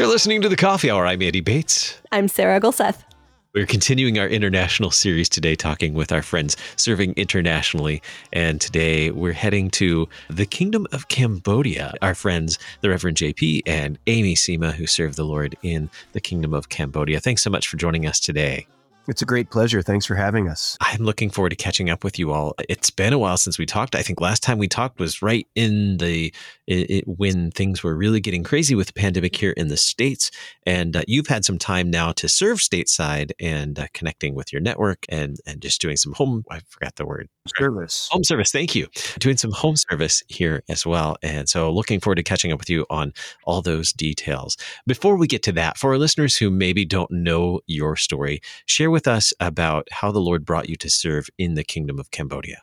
You're listening to the Coffee Hour. I'm Andy Bates. I'm Sarah Gulseth. We're continuing our international series today, talking with our friends serving internationally. And today we're heading to the Kingdom of Cambodia. Our friends, the Reverend JP and Aimee Cima, who serve the Lord in the Kingdom of Cambodia. Thanks so much for joining us today. It's a great pleasure. Thanks for having us. I'm looking forward to catching up with you all. It's been a while since we talked. I think last time we talked was right in the it, it, when things were really getting crazy with the pandemic here in the states. And uh, you've had some time now to serve stateside and uh, connecting with your network and and just doing some home. I forgot the word service. Home service. Thank you. Doing some home service here as well. And so looking forward to catching up with you on all those details. Before we get to that, for our listeners who maybe don't know your story, share with with us about how the Lord brought you to serve in the kingdom of Cambodia?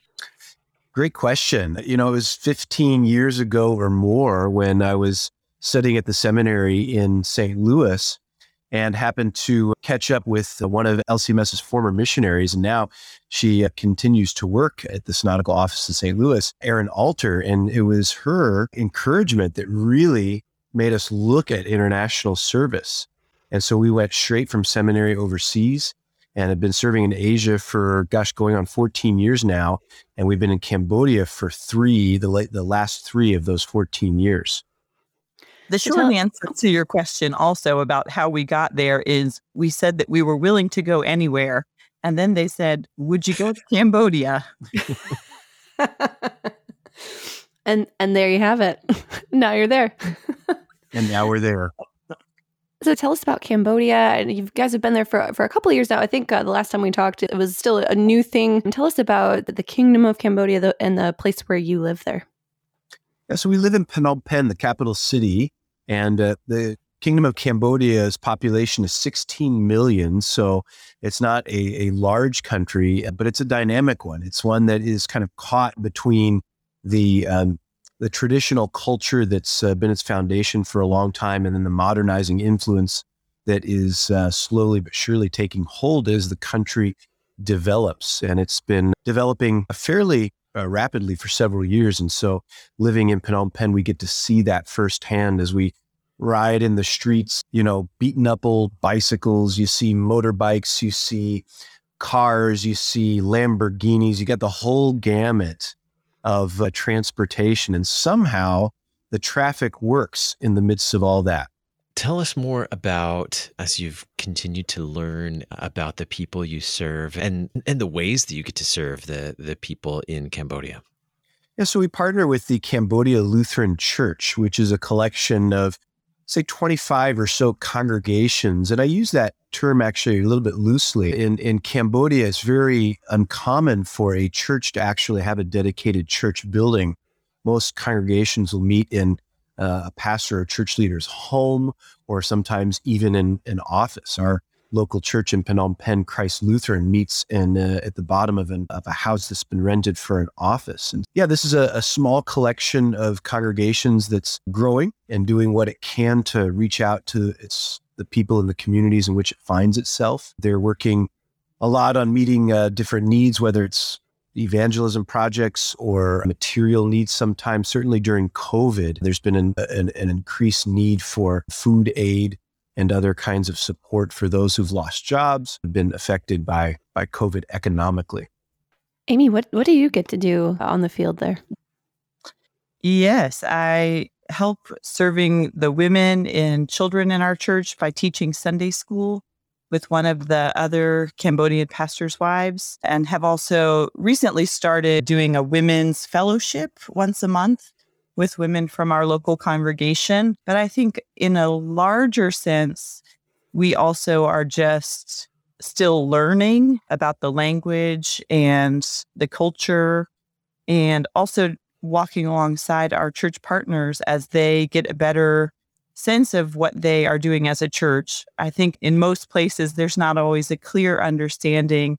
Great question. You know, it was 15 years ago or more when I was studying at the seminary in St. Louis and happened to catch up with one of LCMS's former missionaries. And now she uh, continues to work at the synodical office in St. Louis, Erin Alter. And it was her encouragement that really made us look at international service. And so we went straight from seminary overseas and have been serving in Asia for, gosh, going on 14 years now. And we've been in Cambodia for three, the, late, the last three of those 14 years. The short answer to your question also about how we got there is we said that we were willing to go anywhere. And then they said, Would you go to Cambodia? and and there you have it. now you're there. and now we're there. So tell us about Cambodia. And you guys have been there for, for a couple of years now. I think uh, the last time we talked, it was still a new thing. Tell us about the Kingdom of Cambodia the, and the place where you live there. Yeah, so we live in Phnom Penh, the capital city, and uh, the Kingdom of Cambodia's population is 16 million. So it's not a, a large country, but it's a dynamic one. It's one that is kind of caught between the um, the traditional culture that's uh, been its foundation for a long time, and then the modernizing influence that is uh, slowly but surely taking hold as the country develops. And it's been developing fairly uh, rapidly for several years. And so, living in Phnom Penh, we get to see that firsthand as we ride in the streets, you know, beaten up old bicycles. You see motorbikes, you see cars, you see Lamborghinis, you get the whole gamut of uh, transportation. And somehow the traffic works in the midst of all that. Tell us more about as you've continued to learn about the people you serve and, and the ways that you get to serve the, the people in Cambodia. Yeah, so we partner with the Cambodia Lutheran Church, which is a collection of say 25 or so congregations. And I use that term actually a little bit loosely. In, in Cambodia, it's very uncommon for a church to actually have a dedicated church building. Most congregations will meet in uh, a pastor or church leader's home or sometimes even in an office. Our local church in Phnom Penh, Christ Lutheran, meets in uh, at the bottom of, an, of a house that's been rented for an office. And yeah, this is a, a small collection of congregations that's growing and doing what it can to reach out to its the people in the communities in which it finds itself. They're working a lot on meeting uh, different needs, whether it's evangelism projects or material needs sometimes. Certainly during COVID, there's been an, an, an increased need for food aid and other kinds of support for those who've lost jobs, have been affected by, by COVID economically. Aimee, what, what do you get to do on the field there? Yes, I help serving the women and children in our church by teaching Sunday school with one of the other Cambodian pastors' wives, and have also recently started doing a women's fellowship once a month with women from our local congregation. But I think in a larger sense, we also are just still learning about the language and the culture and also walking alongside our church partners as they get a better sense of what they are doing as a church. I think in most places, there's not always a clear understanding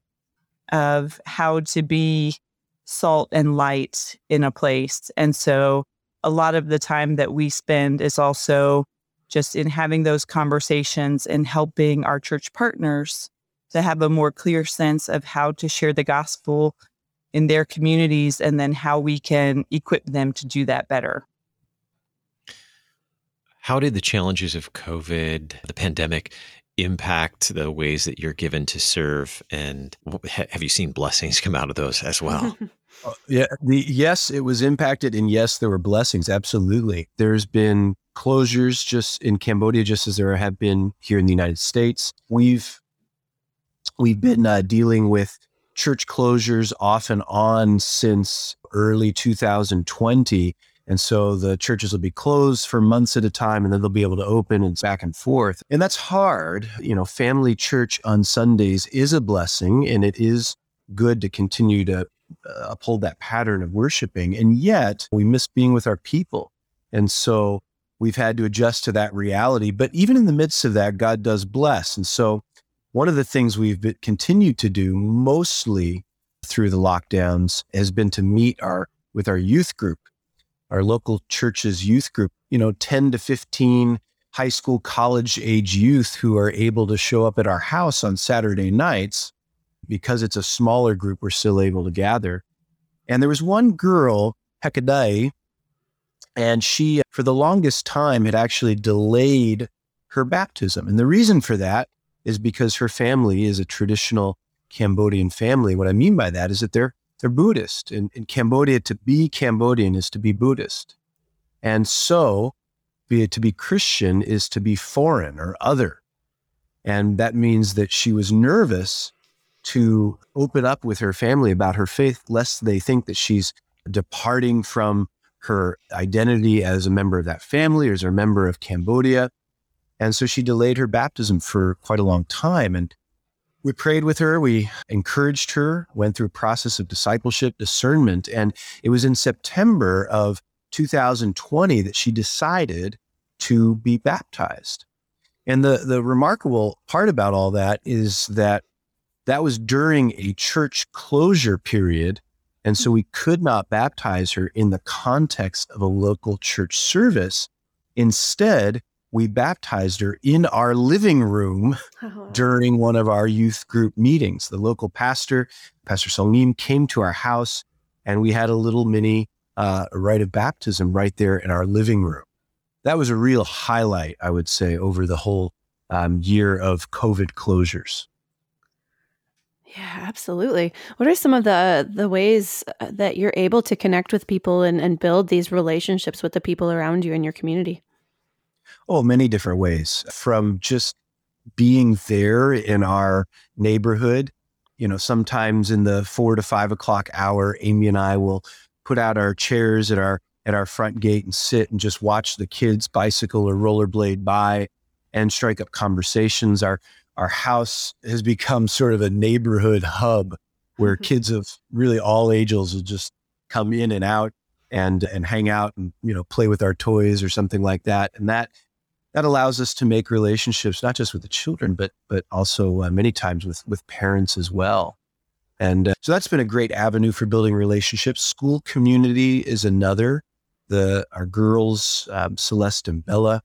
of how to be salt and light in a place. And so a lot of the time that we spend is also just in having those conversations and helping our church partners to have a more clear sense of how to share the gospel in their communities and then how we can equip them to do that better. How did the challenges of COVID, the pandemic, impact the ways that you're given to serve? And have you seen blessings come out of those as well? Uh, yeah, the, yes, it was impacted, and yes, there were blessings. Absolutely, there's been closures just in Cambodia, just as there have been here in the United States. We've we've been uh, dealing with church closures off and on since early 2020 and so the churches will be closed for months at a time and then they'll be able to open and back and forth. And that's hard. You know, family church on Sundays is a blessing and it is good to continue to uh, uphold that pattern of worshiping. And yet we miss being with our people. And so we've had to adjust to that reality. But even in the midst of that, God does bless. And so one of the things we've continued to do mostly through the lockdowns has been to meet our with our youth group our local church's youth group, you know, 10 to 15 high school, college age youth who are able to show up at our house on Saturday nights. Because it's a smaller group, we're still able to gather. And there was one girl, Hekadai, and she, uh, for the longest time, had actually delayed her baptism. And the reason for that is because her family is a traditional Cambodian family. What I mean by that is that they're they're Buddhist. In, in Cambodia, to be Cambodian is to be Buddhist. And so, be, to be Christian is to be foreign or other. And that means that she was nervous to open up with her family about her faith, lest they think that she's departing from her identity as a member of that family or as a member of Cambodia. And so she delayed her baptism for quite a long time. And we prayed with her, we encouraged her, went through a process of discipleship, discernment. And it was in September of 2020 that she decided to be baptized. And the, the remarkable part about all that is that that was during a church closure period. And so we could not baptize her in the context of a local church service. Instead, we baptized her in our living room oh. during one of our youth group meetings. The local pastor, Pastor Salim, came to our house and we had a little mini uh, rite of baptism right there in our living room. That was a real highlight, I would say, over the whole um, year of COVID closures. Yeah, absolutely. What are some of the the ways uh, that you're able to connect with people and, and build these relationships with the people around you in your community? Oh, many different ways from just being there in our neighborhood. You know, sometimes in the four to five o'clock hour, Aimee and I will put out our chairs at our at our front gate and sit and just watch the kids bicycle or rollerblade by and strike up conversations. Our our house has become sort of a neighborhood hub where mm-hmm. kids of really all ages will just come in and out and and hang out and you know play with our toys or something like that and that that allows us to make relationships not just with the children but but also uh, many times with with parents as well. And uh, so that's been a great avenue for building relationships. School community is another. The our girls um, celeste and bella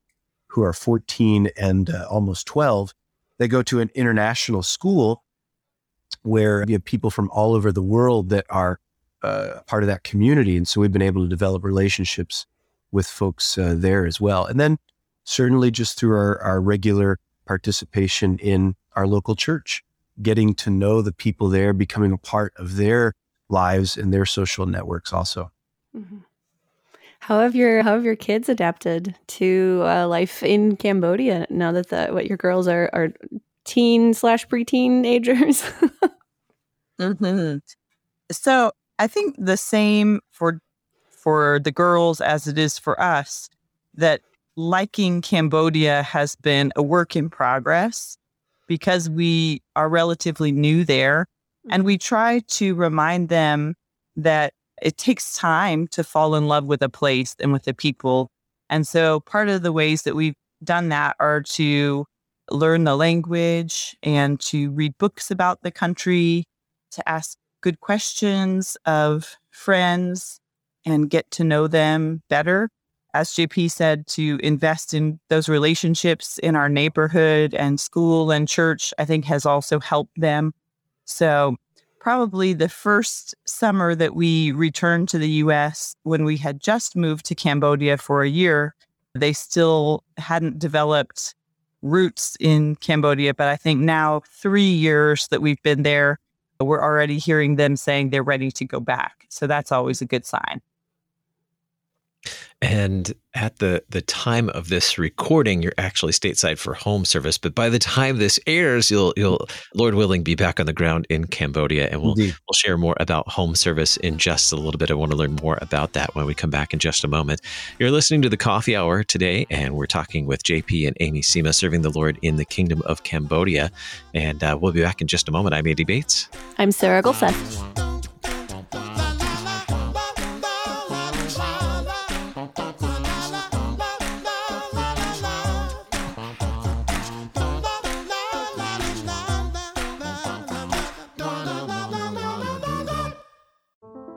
who are 14 and uh, almost 12 they go to an international school where you have people from all over the world that are uh, part of that community. And so we've been able to develop relationships with folks uh, there as well. And then certainly just through our, our regular participation in our local church, getting to know the people there, becoming a part of their lives and their social networks also. Mm-hmm. How have your how have your kids adapted to uh, life in Cambodia now that the what your girls are are teen slash preteen agers? mm-hmm. So I think the same for for the girls as it is for us that liking Cambodia has been a work in progress because we are relatively new there. And mm-hmm. we try to remind them that it takes time to fall in love with a place and with the people. And so part of the ways that we've done that are to learn the language and to read books about the country, to ask good questions of friends and get to know them better as JP said, to invest in those relationships in our neighborhood and school and church, I think has also helped them. So, probably the first summer that we returned to the US when we had just moved to Cambodia for a year, They still hadn't developed roots in Cambodia, but I think now, three years that we've been there, we're already hearing them saying they're ready to go back. So that's always a good sign. And at the the time of this recording, you're actually stateside for home service. But by the time this airs, you'll you'll Lord willing be back on the ground in Cambodia, and we'll Indeed. we'll share more about home service in just a little bit. I want to learn more about that when we come back in just a moment. You're listening to the Coffee Hour today, and we're talking with JP and Aimee Cima, serving the Lord in the Kingdom of Cambodia. And uh, we'll be back in just a moment. I'm Andy Bates. I'm Sarah Gulseth.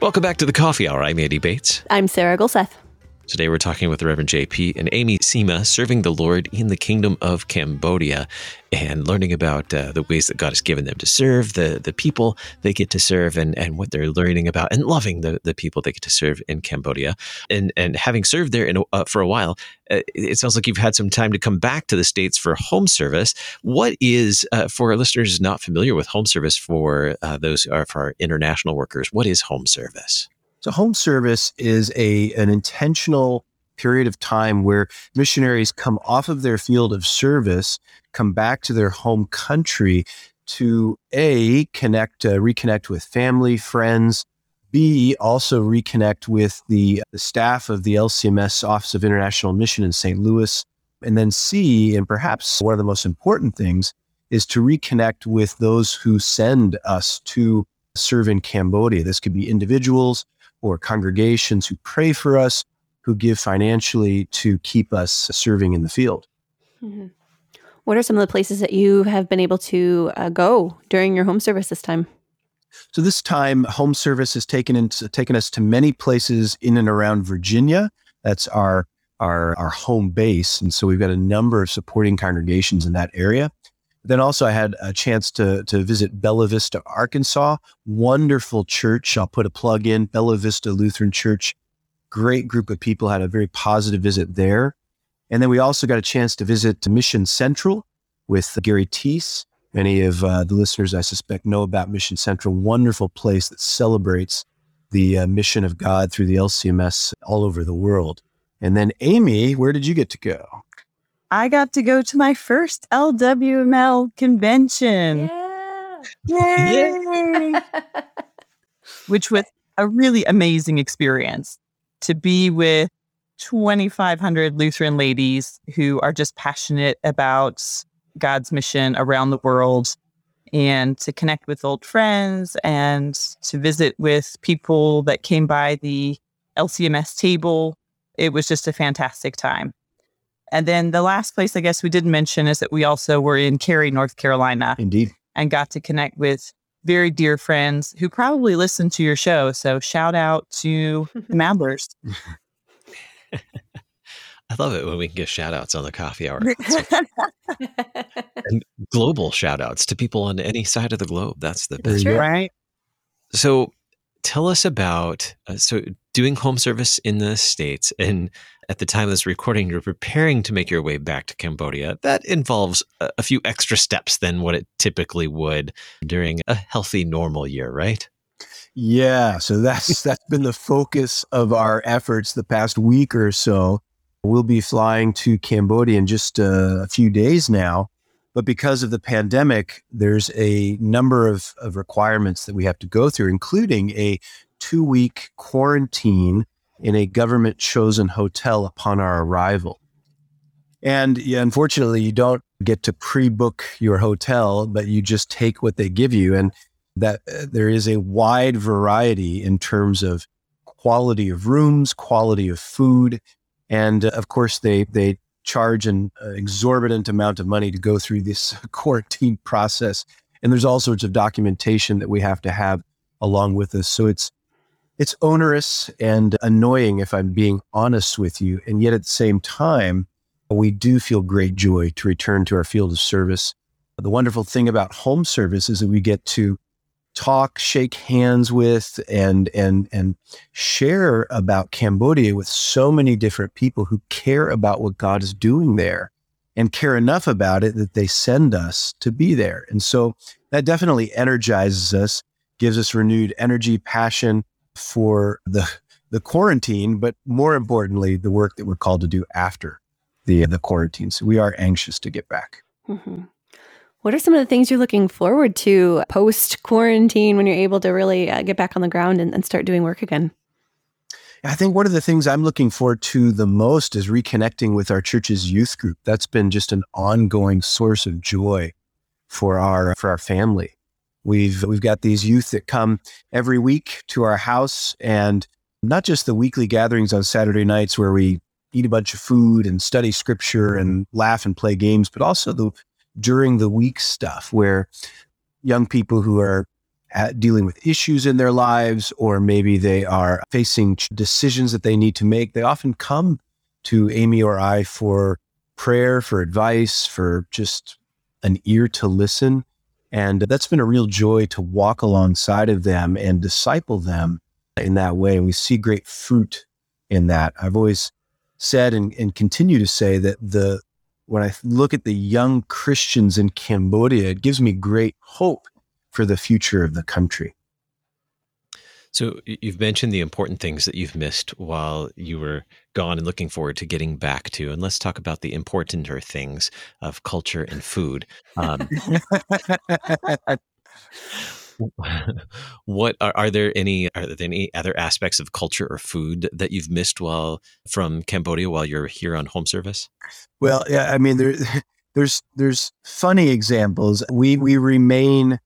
Welcome back to the Coffee Hour. I'm Andy Bates. I'm Sarah Gulseth. Today we're talking with the Reverend JP and Aimee Cima, serving the Lord in the Kingdom of Cambodia and learning about uh, the ways that God has given them to serve, the the people they get to serve, and, and what they're learning about, and loving the, the people they get to serve in Cambodia. And and having served there in, uh, for a while, uh, it sounds like you've had some time to come back to the States for home service. What is, uh, for our listeners not familiar with home service for uh, those are for our international workers, what is home service? So home service is a an intentional period of time where missionaries come off of their field of service, come back to their home country to a connect, uh, reconnect with family, friends. B also reconnect with the, the staff of the LCMS Office of International Mission in St. Louis. And then C, and perhaps one of the most important things, is to reconnect with those who send us to serve in Cambodia. This could be individuals, or congregations who pray for us, who give financially to keep us serving in the field. Mm-hmm. What are some of the places that you have been able to uh, go during your home service this time? So this time, home service has taken into, taken us to many places in and around Virginia. That's our our our home base, and so we've got a number of supporting congregations in that area. Then also, I had a chance to to visit Bella Vista, Arkansas. Wonderful church. I'll put a plug in Bella Vista Lutheran Church. Great group of people. Had a very positive visit there. And then we also got a chance to visit Mission Central with Gary Thies. Many of uh, the listeners, I suspect, know about Mission Central. Wonderful place that celebrates the uh, mission of God through the LCMS all over the world. And then, Aimee, where did you get to go? I got to go to my first LWML convention. Yeah. Yay! Which was a really amazing experience to be with 2,500 Lutheran ladies who are just passionate about God's mission around the world and to connect with old friends and to visit with people that came by the LCMS table. It was just a fantastic time. And then the last place I guess we didn't mention is that we also were in Cary, North Carolina. Indeed. And got to connect with very dear friends who probably listen to your show. So shout out to the Madlers. I love it when we can give shout outs on the coffee hour. and global shout outs to people on any side of the globe. That's the best. Right. So tell us about uh, so doing home service in the states and at the time of this recording you're preparing to make your way back to cambodia. That involves a, few extra steps than what it typically would during a healthy normal year right? Yeah so that's that's been the focus of our efforts the past week or so. We'll be flying to cambodia in just uh, a few days now but because of the pandemic, there's a number of, of requirements that we have to go through, including a two week quarantine in a government chosen hotel upon our arrival. And yeah, unfortunately, you don't get to pre book your hotel, but you just take what they give you. And that uh, there is a wide variety in terms of quality of rooms, quality of food, and uh, of course they they charge an uh, exorbitant amount of money to go through this quarantine process. And there's all sorts of documentation that we have to have along with us. So it's it's onerous and annoying if I'm being honest with you. And yet at the same time, we do feel great joy to return to our field of service. The wonderful thing about home service is that we get to talk, shake hands with, and and and share about Cambodia with so many different people who care about what God is doing there and care enough about it that they send us to be there. And so that definitely energizes us, gives us renewed energy, passion for the the quarantine, but more importantly, the work that we're called to do after the the quarantine. So we are anxious to get back. Mm-hmm. What are some of the things you're looking forward to post quarantine when you're able to really uh, get back on the ground and, and start doing work again? I think one of the things I'm looking forward to the most is reconnecting with our church's youth group. That's been just an ongoing source of joy for our for our family. We've we've got these youth that come every week to our house and not just the weekly gatherings on Saturday nights where we eat a bunch of food and study scripture and laugh and play games, but also the during the week stuff where young people who are dealing with issues in their lives or maybe they are facing decisions that they need to make, they often come to Aimee or I for prayer, for advice, for just an ear to listen. And that's been a real joy to walk alongside of them and disciple them in that way. And we see great fruit in that. I've always said and, and continue to say that the when I look at the young Christians in Cambodia, it gives me great hope for the future of the country. So you've mentioned the important things that you've missed while you were gone and looking forward to getting back to. And let's talk about the importanter things of culture and food. Um, what are, are there any are there any other aspects of culture or food that you've missed while from Cambodia while you're here on home service? Well, yeah, I mean there there's there's funny examples. We we remain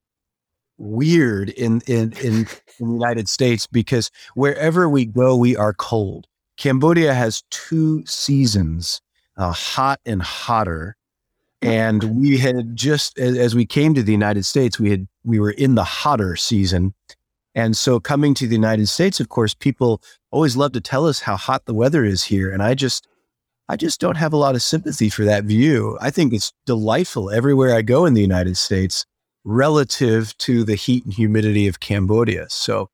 weird in in in, in the United States because wherever we go, we are cold. Cambodia has two seasons, uh, hot and hotter, and we had just as we came to the United States, we had we were in the hotter season. And so coming to the United States, of course, people always love to tell us how hot the weather is here. And I just I just don't have a lot of sympathy for that view. I think it's delightful everywhere I go in the United States relative to the heat and humidity of Cambodia. So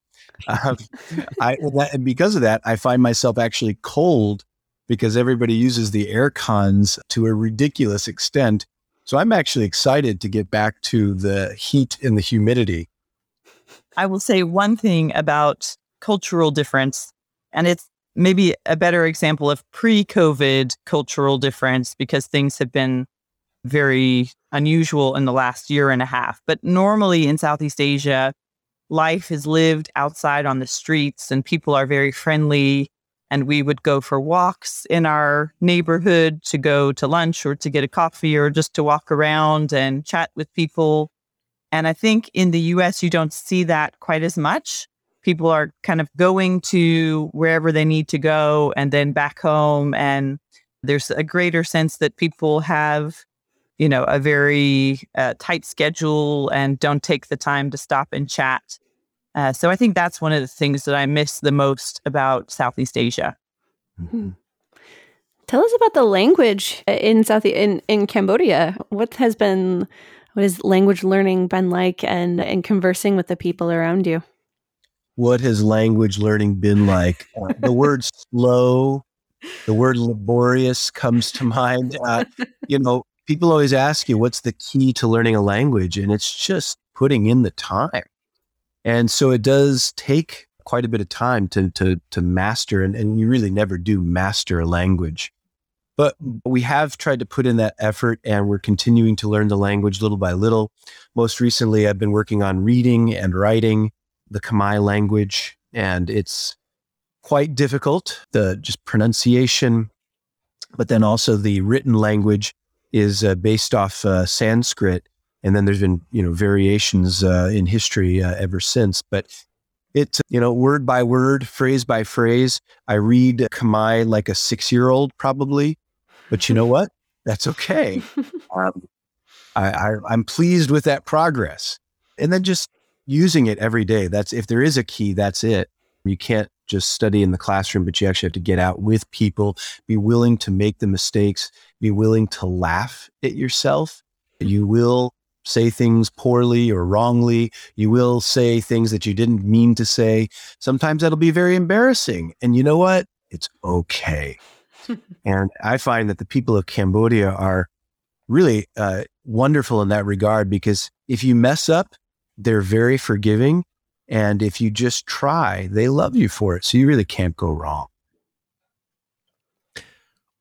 um, I and because of that, I find myself actually cold because everybody uses the air cons to a ridiculous extent. So I'm actually excited to get back to the heat and the humidity. I will say one thing about cultural difference, and it's maybe a better example of pre COVID cultural difference because things have been very unusual in the last year and a half. But normally in Southeast Asia, life is lived outside on the streets and people are very friendly and we would go for walks in our neighborhood to go to lunch or to get a coffee or just to walk around and chat with people. And I think in the US, you don't see that quite as much. People are kind of going to wherever they need to go and then back home. And there's a greater sense that people have, you know, a very uh, tight schedule and don't take the time to stop and chat. Uh, so I think that's one of the things that I miss the most about Southeast Asia. Mm-hmm. Tell us about the language in South in in Cambodia. What has been what has language learning been like and and conversing with the people around you? What has language learning been like? Uh, the word slow, the word laborious comes to mind. Uh, you know, people always ask you, what's the key to learning a language? And it's just putting in the time. And so it does take quite a bit of time to to to master and, and you really never do master a language. But we have tried to put in that effort and we're continuing to learn the language little by little. Most recently I've been working on reading and writing the Khmer language and it's quite difficult, the just pronunciation, but then also the written language is uh, based off uh, Sanskrit and then there's been you know variations uh, in history uh, ever since. But it you know word by word, phrase by phrase, I read Khmer like a six year old probably, but you know what? That's okay. Um, I, I, I'm pleased with that progress, and then just using it every day. That's if there is a key, that's it. You can't just study in the classroom, but you actually have to get out with people, be willing to make the mistakes, be willing to laugh at yourself. You will say things poorly or wrongly. You will say things that you didn't mean to say. Sometimes that'll be very embarrassing. And you know what? It's okay. and I find that the people of Cambodia are really uh, wonderful in that regard because if you mess up, they're very forgiving. And if you just try, they love you for it. So you really can't go wrong.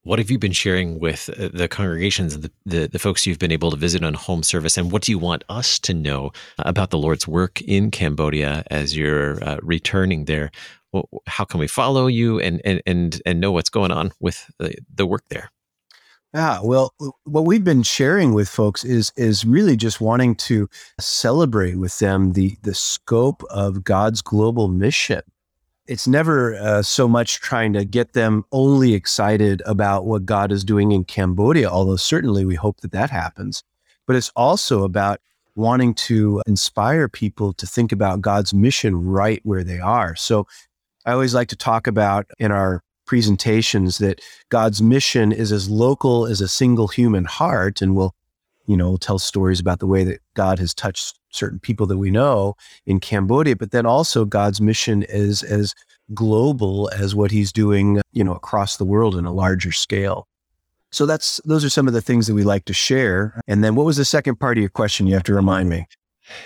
What have you been sharing with uh, the congregations, the, the, the, folks you've been able to visit on home service? And what do you want us to know about the Lord's work in Cambodia as you're uh, returning there? Well, how can we follow you and, and, and, and know what's going on with the, the work there? Yeah, well, what we've been sharing with folks is is really just wanting to celebrate with them the the scope of God's global mission it's never uh, so much trying to get them only excited about what God is doing in Cambodia, although certainly we hope that that happens. But it's also about wanting to inspire people to think about God's mission right where they are. So I always like to talk about in our presentations that God's mission is as local as a single human heart. And we'll, you know, tell stories about the way that God has touched certain people that we know in Cambodia, but then also God's mission is as global as what he's doing, you know, across the world in a larger scale. So that's those are some of the things that we like to share. And then what was the second part of your question? You have to remind me.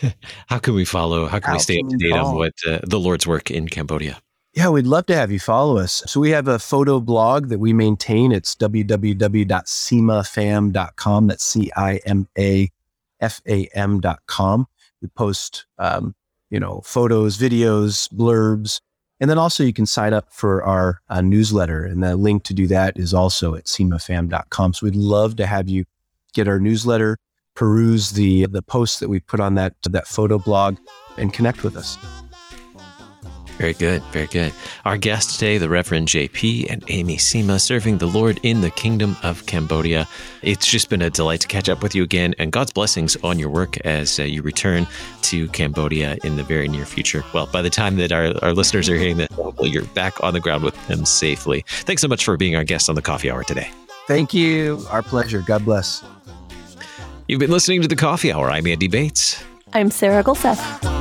how can we follow? How can how we stay up to date on what uh, the Lord's work in Cambodia? Yeah, we'd love to have you follow us. So we have a photo blog that we maintain. It's www.cimafam.com. That's C I M A F A M.com. We post, um, you know, photos, videos, blurbs, and then also you can sign up for our uh, newsletter. And the link to do that is also at cimafam.com. So we'd love to have you get our newsletter, peruse the the posts that we put on that that photo blog, and connect with us. Very good, very good. Our guests today, the Reverend JP and Aimee Cima, serving the Lord in the Kingdom of Cambodia. It's just been a delight to catch up with you again, and God's blessings on your work as uh, you return to Cambodia in the very near future. Well, by the time that our, our listeners are hearing this, you're back on the ground with them safely. Thanks so much for being our guest on the Coffee Hour today. Thank you. Our pleasure. God bless. You've been listening to the Coffee Hour. I'm Andy Bates. I'm Sarah Gulseth.